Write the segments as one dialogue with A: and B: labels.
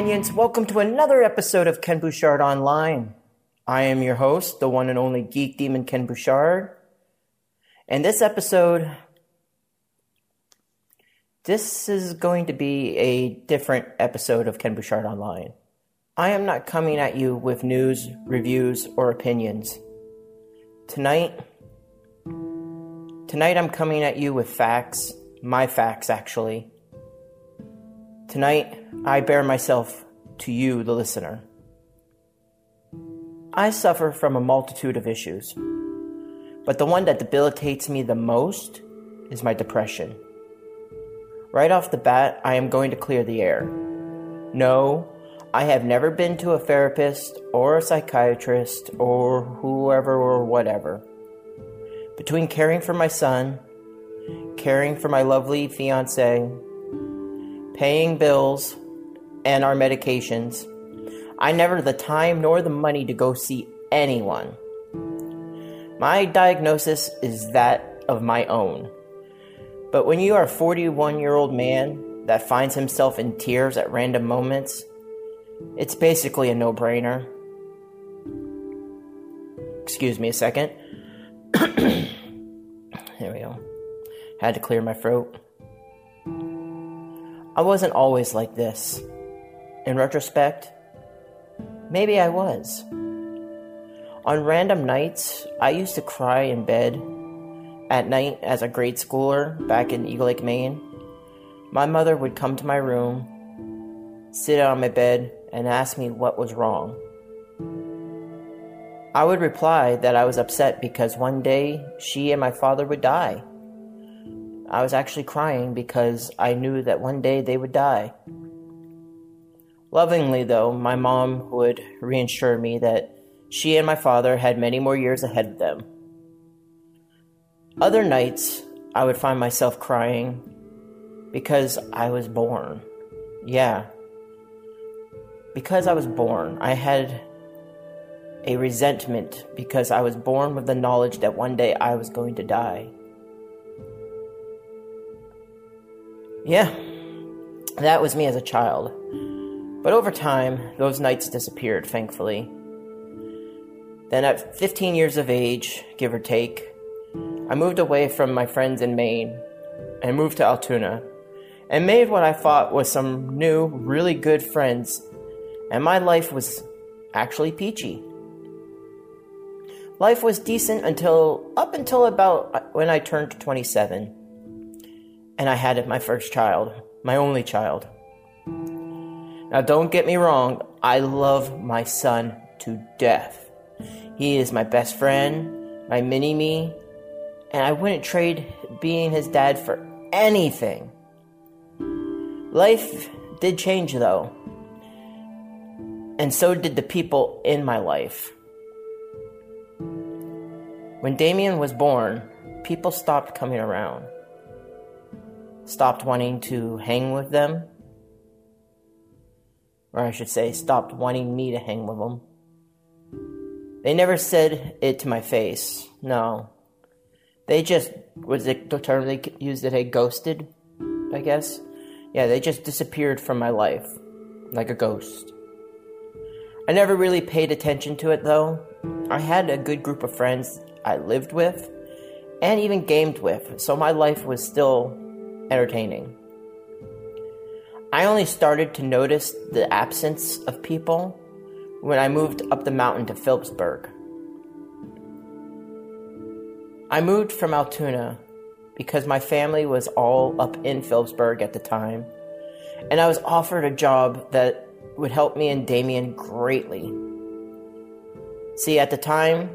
A: Kenions. Welcome to another episode of Ken Bouchard Online. I am your host, the one and only Geek Demon Ken Bouchard. And this episode, this is going to be a different episode of Ken Bouchard Online. I am not coming at you with news, reviews, or opinions. Tonight, tonight I'm coming at you with facts, my facts actually. Tonight, I bear myself to you, the listener. I suffer from a multitude of issues, but the one that debilitates me the most is my depression. Right off the bat, I am going to clear the air. No, I have never been to a therapist or a psychiatrist or whoever or whatever. Between caring for my son, caring for my lovely fiance, paying bills, and our medications, I never had the time nor the money to go see anyone. My diagnosis is that of my own. But when you are a 41 year old man that finds himself in tears at random moments, it's basically a no brainer. Excuse me a second. there we go. Had to clear my throat. I wasn't always like this. In retrospect, maybe I was. On random nights, I used to cry in bed at night as a grade schooler back in Eagle Lake, Maine. My mother would come to my room, sit on my bed, and ask me what was wrong. I would reply that I was upset because one day she and my father would die. I was actually crying because I knew that one day they would die. Lovingly, though, my mom would reassure me that she and my father had many more years ahead of them. Other nights, I would find myself crying because I was born. Yeah, because I was born, I had a resentment because I was born with the knowledge that one day I was going to die. Yeah, that was me as a child. But over time, those nights disappeared, thankfully. Then, at 15 years of age, give or take, I moved away from my friends in Maine and moved to Altoona and made what I thought was some new, really good friends and my life was actually peachy. Life was decent until up until about uh, when I turned 27 and I had my first child, my only child. Now, don't get me wrong, I love my son to death. He is my best friend, my mini me, and I wouldn't trade being his dad for anything. Life did change though and so did the people in my life. When Damien was born, people stopped coming around, stopped wanting to hang with them, or I should say, stopped wanting me to hang with them. They never said it to my face, no. They just, was it the term they used a ghosted, I guess? Yeah, they just disappeared from my life, like a ghost. I never really paid attention to it though. I had a good group of friends I lived with and even gamed with, so my life was still entertaining. I only started to notice the absence of people when I moved up the mountain to Philipsburg. I moved from Altoona because my family was all up in Philipsburg at the time, and I was offered a job that would help me and Damien greatly. See, at the time,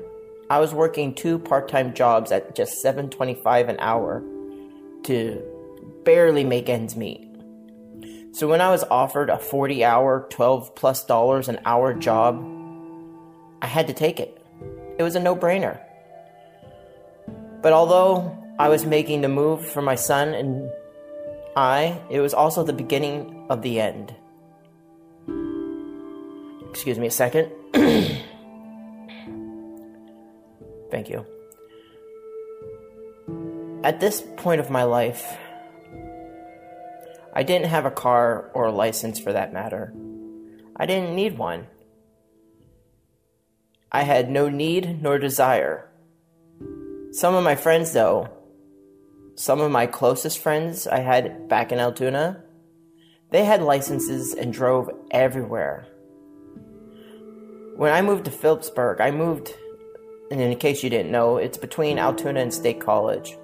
A: I was working two part-time jobs at just 7.25 an hour to barely make ends meet. So when I was offered a 40-hour, 12 plus dollars an hour job, I had to take it. It was a no-brainer. But although I was making the move for my son and I, it was also the beginning of the end. Excuse me a second. Thank you. At this point of my life, I didn't have a car or a license for that matter. I didn't need one. I had no need nor desire. Some of my friends, though, some of my closest friends I had back in Altoona, they had licenses and drove everywhere. When I moved to Philipsburg, I moved, and in case you didn't know, it's between Altoona and State College.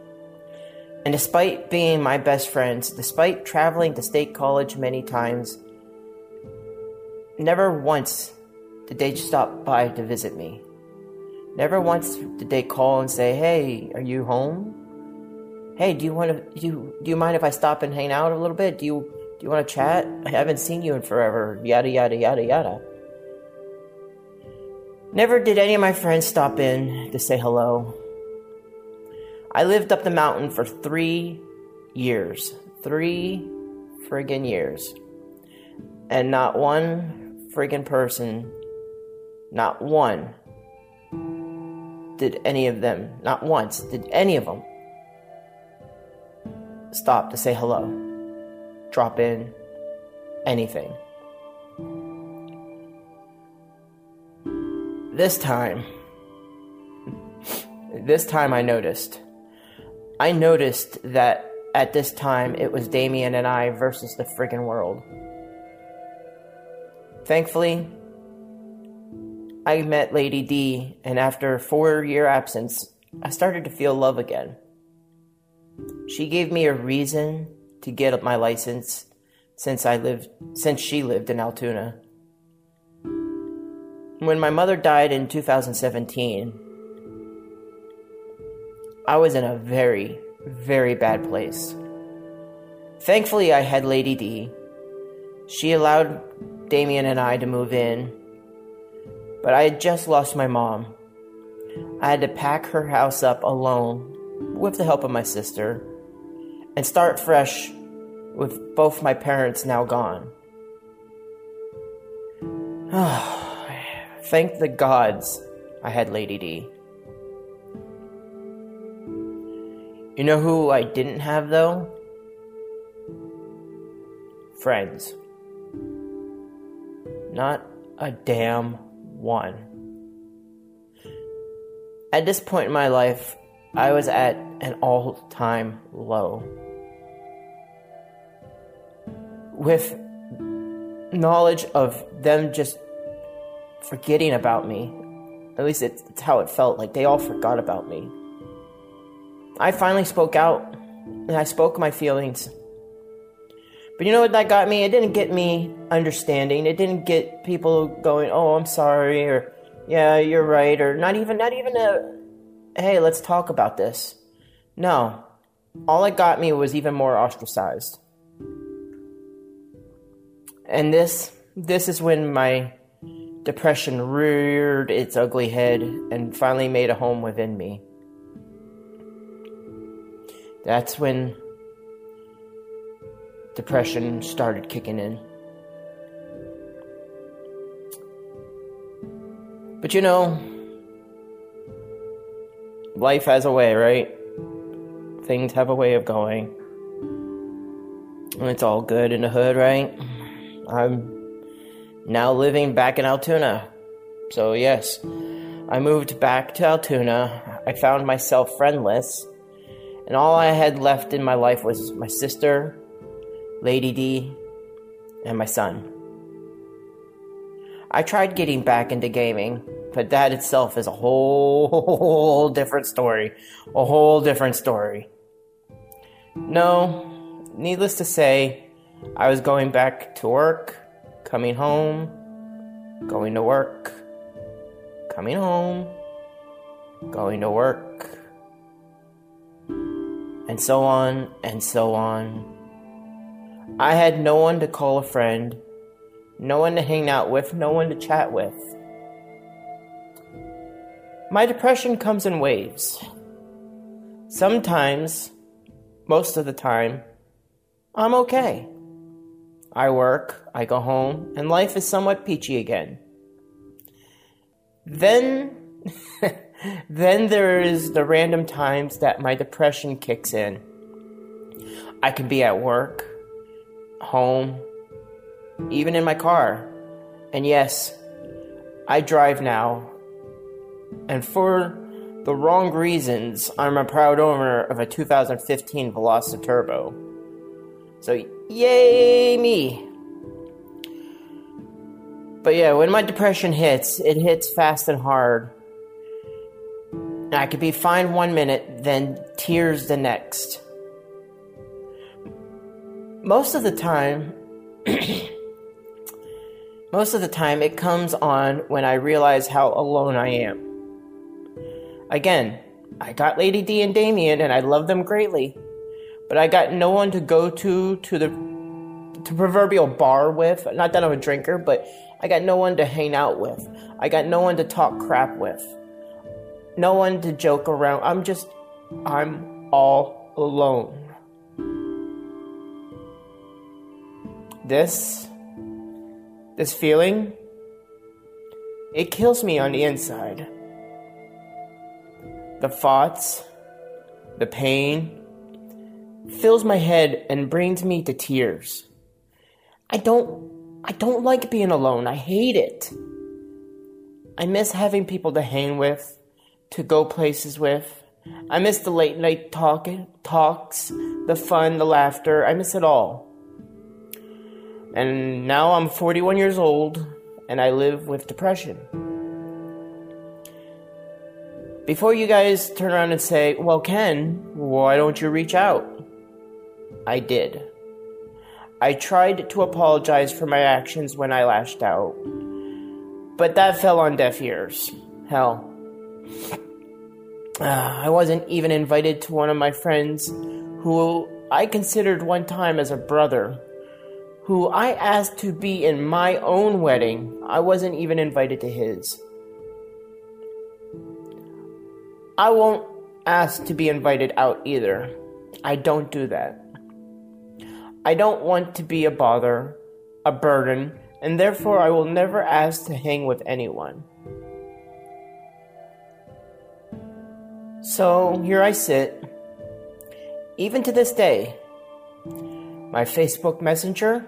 A: And despite being my best friends, despite traveling to State College many times, never once did they stop by to visit me. Never once did they call and say, "Hey, are you home? Hey, do you want to do you, do you mind if I stop and hang out a little bit? Do you do you want to chat? I haven't seen you in forever." Yada yada yada yada. Never did any of my friends stop in to say hello. I lived up the mountain for three years. Three friggin' years. And not one friggin' person, not one, did any of them, not once, did any of them stop to say hello, drop in, anything. This time, this time I noticed. I noticed that at this time it was Damien and I versus the friggin' world. Thankfully, I met Lady D, and after a four year absence, I started to feel love again. She gave me a reason to get my license since I lived since she lived in Altoona. When my mother died in 2017, I was in a very, very bad place. Thankfully, I had Lady D. She allowed Damien and I to move in, but I had just lost my mom. I had to pack her house up alone with the help of my sister and start fresh with both my parents now gone. Thank the gods I had Lady D. You know who I didn't have though? Friends. Not a damn one. At this point in my life, I was at an all time low. With knowledge of them just forgetting about me. At least it's how it felt like they all forgot about me. I finally spoke out and I spoke my feelings. But you know what that got me? It didn't get me understanding. It didn't get people going, "Oh, I'm sorry," or "Yeah, you're right," or not even not even a "Hey, let's talk about this." No. All it got me was even more ostracized. And this this is when my depression reared its ugly head and finally made a home within me. That's when depression started kicking in. But you know, life has a way, right? Things have a way of going. And it's all good in the hood, right? I'm now living back in Altoona. So, yes, I moved back to Altoona. I found myself friendless, and all I had left in my life was my sister, Lady D, and my son. I tried getting back into gaming, but that itself is a whole different story. A whole different story. No, needless to say, I was going back to work coming home, going to work, coming home, going to work, and so on and so on. I had no one to call a friend, no one to hang out with, no one to chat with. My depression comes in waves. Sometimes, most of the time, I'm okay. I work, I go home, and life is somewhat peachy again. Then, then there is the random times that my depression kicks in. I can be at work, home, even in my car, And yes, I drive now. And for the wrong reasons, I'm a proud owner of a 2015 Veloster Turbo. So, yay me! But yeah, when my depression hits, it hits fast and hard. I could be fine one minute, then tears the next. Most of the time, most of the time, it comes on when I realize how alone I am. Again, I got Lady D and Damien, and I love them greatly, but I got no one to go to to the to proverbial bar with. Not that I'm a drinker, but I got no one to hang out with. I got no one to talk crap with. No one to joke around. I'm just, I'm all alone. This, this feeling, it kills me on the inside. The thoughts, the pain, fills my head and brings me to tears. I don't I don't like being alone. I hate it. I miss having people to hang with, to go places with. I miss the late night talk, talks, the fun, the laughter. I miss it all. And now I'm 41 years old and I live with depression. Before you guys turn around and say, Well, Ken, why don't you reach out? I did. I tried to apologize for my actions when I lashed out, but that fell on deaf ears. Hell. Uh, I wasn't even invited to one of my friends who I considered one time as a brother, who I asked to be in my own wedding. I wasn't even invited to his. I won't ask to be invited out either. I don't do that. I don't want to be a bother, a burden, and therefore I will never ask to hang with anyone. So here I sit, even to this day. My Facebook Messenger,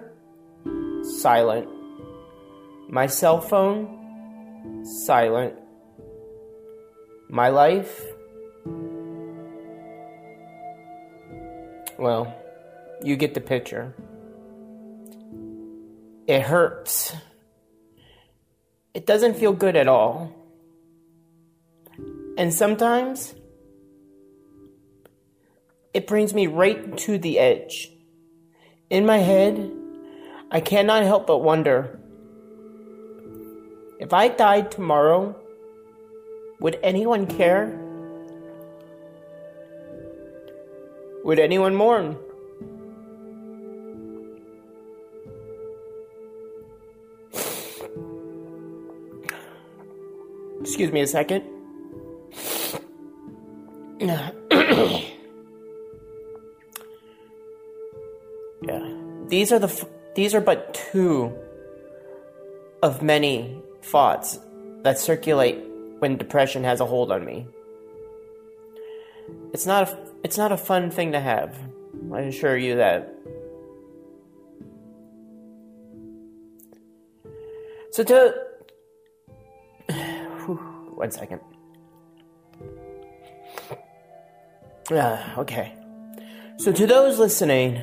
A: silent. My cell phone, silent. My life, well, you get the picture. It hurts. It doesn't feel good at all. And sometimes it brings me right to the edge. In my head, I cannot help but wonder if I died tomorrow, would anyone care? Would anyone mourn? Excuse me a second. These are the these are but two of many thoughts that circulate when depression has a hold on me. It's not a, it's not a fun thing to have. I assure you that. So to one second. Uh, okay. So, to those listening,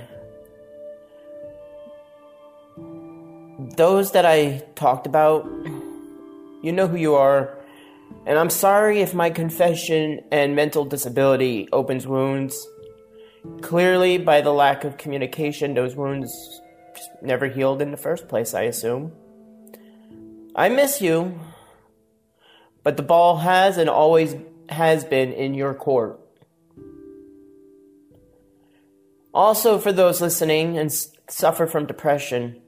A: those that I talked about, you know who you are. And I'm sorry if my confession and mental disability opens wounds. Clearly, by the lack of communication, those wounds just never healed in the first place, I assume. I miss you. But the ball has and always has been in your court. Also, for those listening and suffer from depression,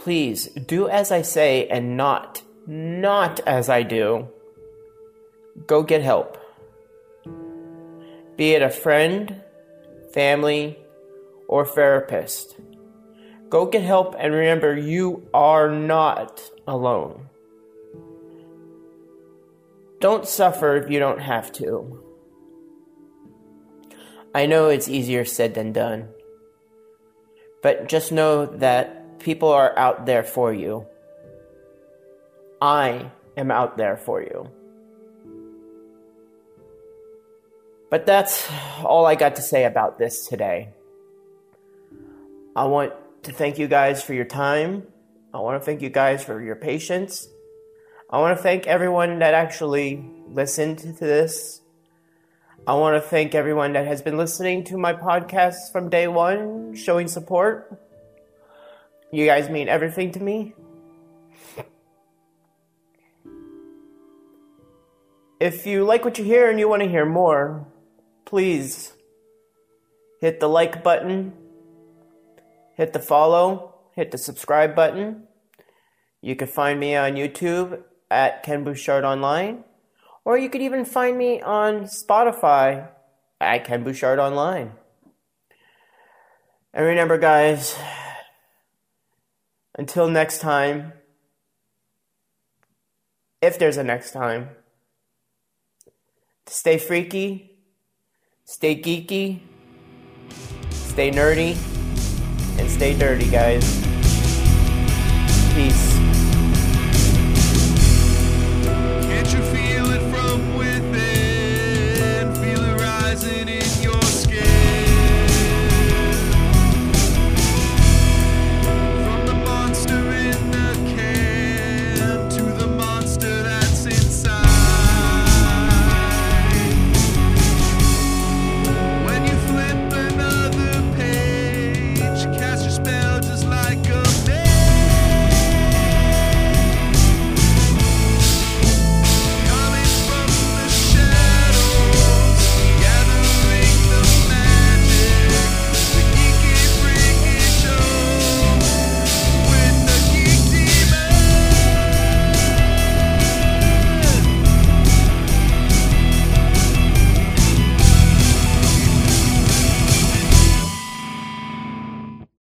A: please do as I say and not, not as I do. Go get help. Be it a friend, family, or therapist. Go get help and remember you are not alone. Don't suffer if you don't have to. I know it's easier said than done. But just know that people are out there for you. I am out there for you. But that's all I got to say about this today. I want to thank you guys for your time. I want to thank you guys for your patience. I want to thank everyone that actually listened to this. I want to thank everyone that has been listening to my podcast from day one, showing support. You guys mean everything to me. If you like what you hear and you want to hear more, please hit the like button, hit the follow, hit the subscribe button. You can find me on YouTube at Ken Bouchard Online, or you could even find me on Spotify at Ken Bouchard Online. And remember, guys, until next time, if there's a next time, stay freaky, stay geeky, stay nerdy, and stay dirty, guys. Peace.